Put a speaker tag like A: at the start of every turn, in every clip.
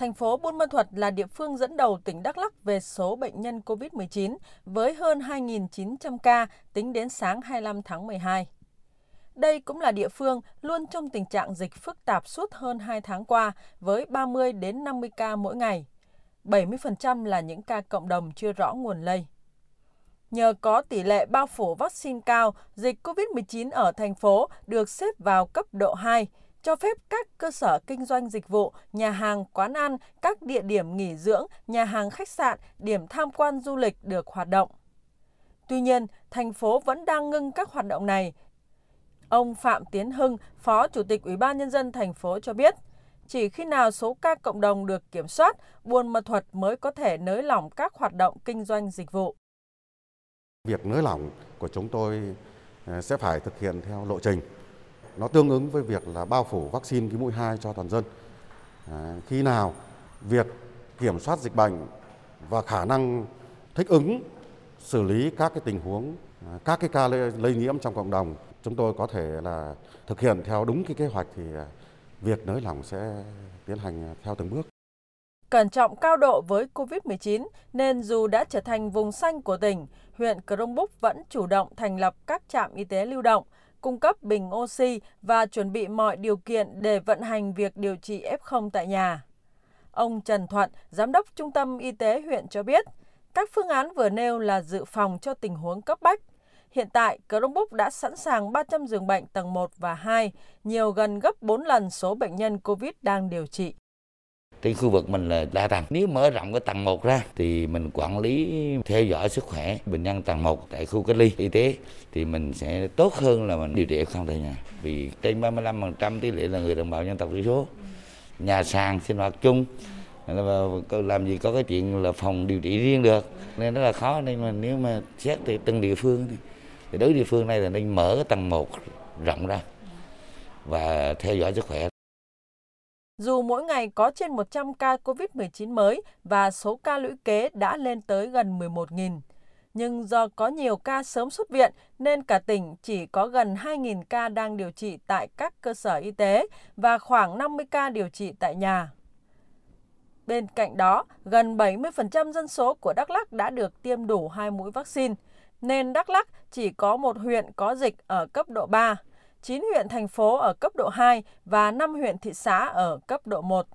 A: thành phố Buôn Ma Thuột là địa phương dẫn đầu tỉnh Đắk Lắk về số bệnh nhân COVID-19 với hơn 2.900 ca tính đến sáng 25 tháng 12. Đây cũng là địa phương luôn trong tình trạng dịch phức tạp suốt hơn 2 tháng qua với 30 đến 50 ca mỗi ngày. 70% là những ca cộng đồng chưa rõ nguồn lây. Nhờ có tỷ lệ bao phủ vaccine cao, dịch COVID-19 ở thành phố được xếp vào cấp độ 2, cho phép các cơ sở kinh doanh dịch vụ, nhà hàng, quán ăn, các địa điểm nghỉ dưỡng, nhà hàng khách sạn, điểm tham quan du lịch được hoạt động. Tuy nhiên, thành phố vẫn đang ngưng các hoạt động này. Ông Phạm Tiến Hưng, Phó Chủ tịch Ủy ban nhân dân thành phố cho biết, chỉ khi nào số ca cộng đồng được kiểm soát, Buôn Ma Thuật mới có thể nới lỏng các hoạt động kinh doanh dịch vụ.
B: Việc nới lỏng của chúng tôi ờ, sẽ phải thực hiện theo lộ trình nó tương ứng với việc là bao phủ vaccine cái mũi 2 cho toàn dân. À, khi nào việc kiểm soát dịch bệnh và khả năng thích ứng xử lý các cái tình huống à, các cái ca lây, lây nhiễm trong cộng đồng chúng tôi có thể là thực hiện theo đúng cái kế hoạch thì à, việc nới lỏng sẽ tiến hành theo từng bước.
A: Cẩn trọng cao độ với COVID-19 nên dù đã trở thành vùng xanh của tỉnh, huyện Crong Búc vẫn chủ động thành lập các trạm y tế lưu động, cung cấp bình oxy và chuẩn bị mọi điều kiện để vận hành việc điều trị F0 tại nhà. Ông Trần Thuận, Giám đốc Trung tâm Y tế huyện cho biết, các phương án vừa nêu là dự phòng cho tình huống cấp bách. Hiện tại, Crong Búc đã sẵn sàng 300 giường bệnh tầng 1 và 2, nhiều gần gấp 4 lần số bệnh nhân COVID đang điều trị
C: trên khu vực mình là đa tầng. Nếu mở rộng cái tầng 1 ra thì mình quản lý, theo dõi sức khỏe bệnh nhân tầng 1 tại khu cách ly y tế thì mình sẽ tốt hơn là mình điều trị không tại nhà. Vì trên 35% tỷ lệ là người đồng bào dân tộc thiểu số. Nhà sàn, sinh hoạt chung. Làm gì có cái chuyện là phòng điều trị riêng được. Nên rất là khó. Nên mà nếu mà xét từ từng địa phương thì đối địa phương này là nên mở cái tầng 1 rộng ra và theo dõi sức khỏe
A: dù mỗi ngày có trên 100 ca COVID-19 mới và số ca lũy kế đã lên tới gần 11.000. Nhưng do có nhiều ca sớm xuất viện nên cả tỉnh chỉ có gần 2.000 ca đang điều trị tại các cơ sở y tế và khoảng 50 ca điều trị tại nhà. Bên cạnh đó, gần 70% dân số của Đắk Lắk đã được tiêm đủ hai mũi vaccine, nên Đắk Lắk chỉ có một huyện có dịch ở cấp độ 3. 9 huyện thành phố ở cấp độ 2 và 5 huyện thị xã ở cấp độ 1.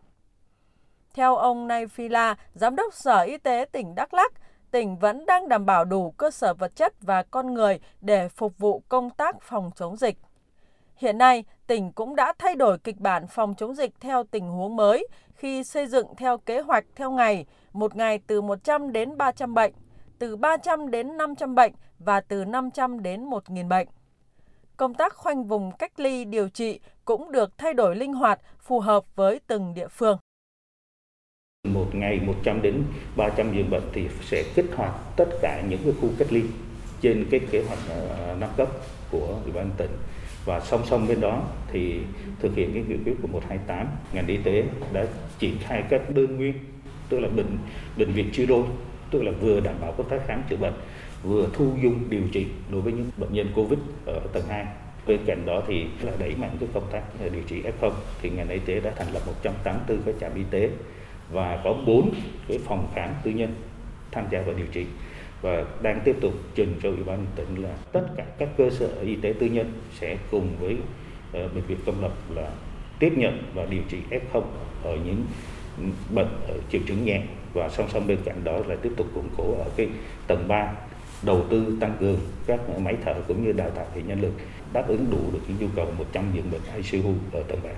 A: Theo ông Nay Phi La, Giám đốc Sở Y tế tỉnh Đắk Lắc, tỉnh vẫn đang đảm bảo đủ cơ sở vật chất và con người để phục vụ công tác phòng chống dịch. Hiện nay, tỉnh cũng đã thay đổi kịch bản phòng chống dịch theo tình huống mới khi xây dựng theo kế hoạch theo ngày, một ngày từ 100 đến 300 bệnh, từ 300 đến 500 bệnh và từ 500 đến 1.000 bệnh công tác khoanh vùng cách ly điều trị cũng được thay đổi linh hoạt, phù hợp với từng địa phương.
D: Một ngày 100 đến 300 giường bệnh thì sẽ kích hoạt tất cả những cái khu cách ly trên cái kế hoạch nâng năm cấp của Ủy ban tỉnh và song song bên đó thì thực hiện cái nghị quyết của 128 ngành y tế đã triển khai các đơn nguyên, tức là bệnh bệnh viện chia đôi, tức là vừa đảm bảo công tác khám chữa bệnh vừa thu dung điều trị đối với những bệnh nhân Covid ở tầng 2. Bên cạnh đó thì là đẩy mạnh cái công tác ờ, điều trị F0 thì ngành y tế đã thành lập 184 cái trạm y tế và có 4 cái phòng khám tư nhân tham gia vào điều trị. Và đang tiếp tục trình cho ủy ban tỉnh là tất cả các cơ sở y tế tư nhân sẽ cùng với ờ, bệnh viện công lập là tiếp nhận và điều trị F0 ở những bệnh ở triệu chứng nhẹ. Và song song bên cạnh đó là tiếp tục củng cố ở cái tầng 3 đầu tư tăng cường các máy thở cũng như đào tạo hệ nhân lực, đáp ứng đủ được những nhu cầu 100 giường bệnh ICU ở tầng 3.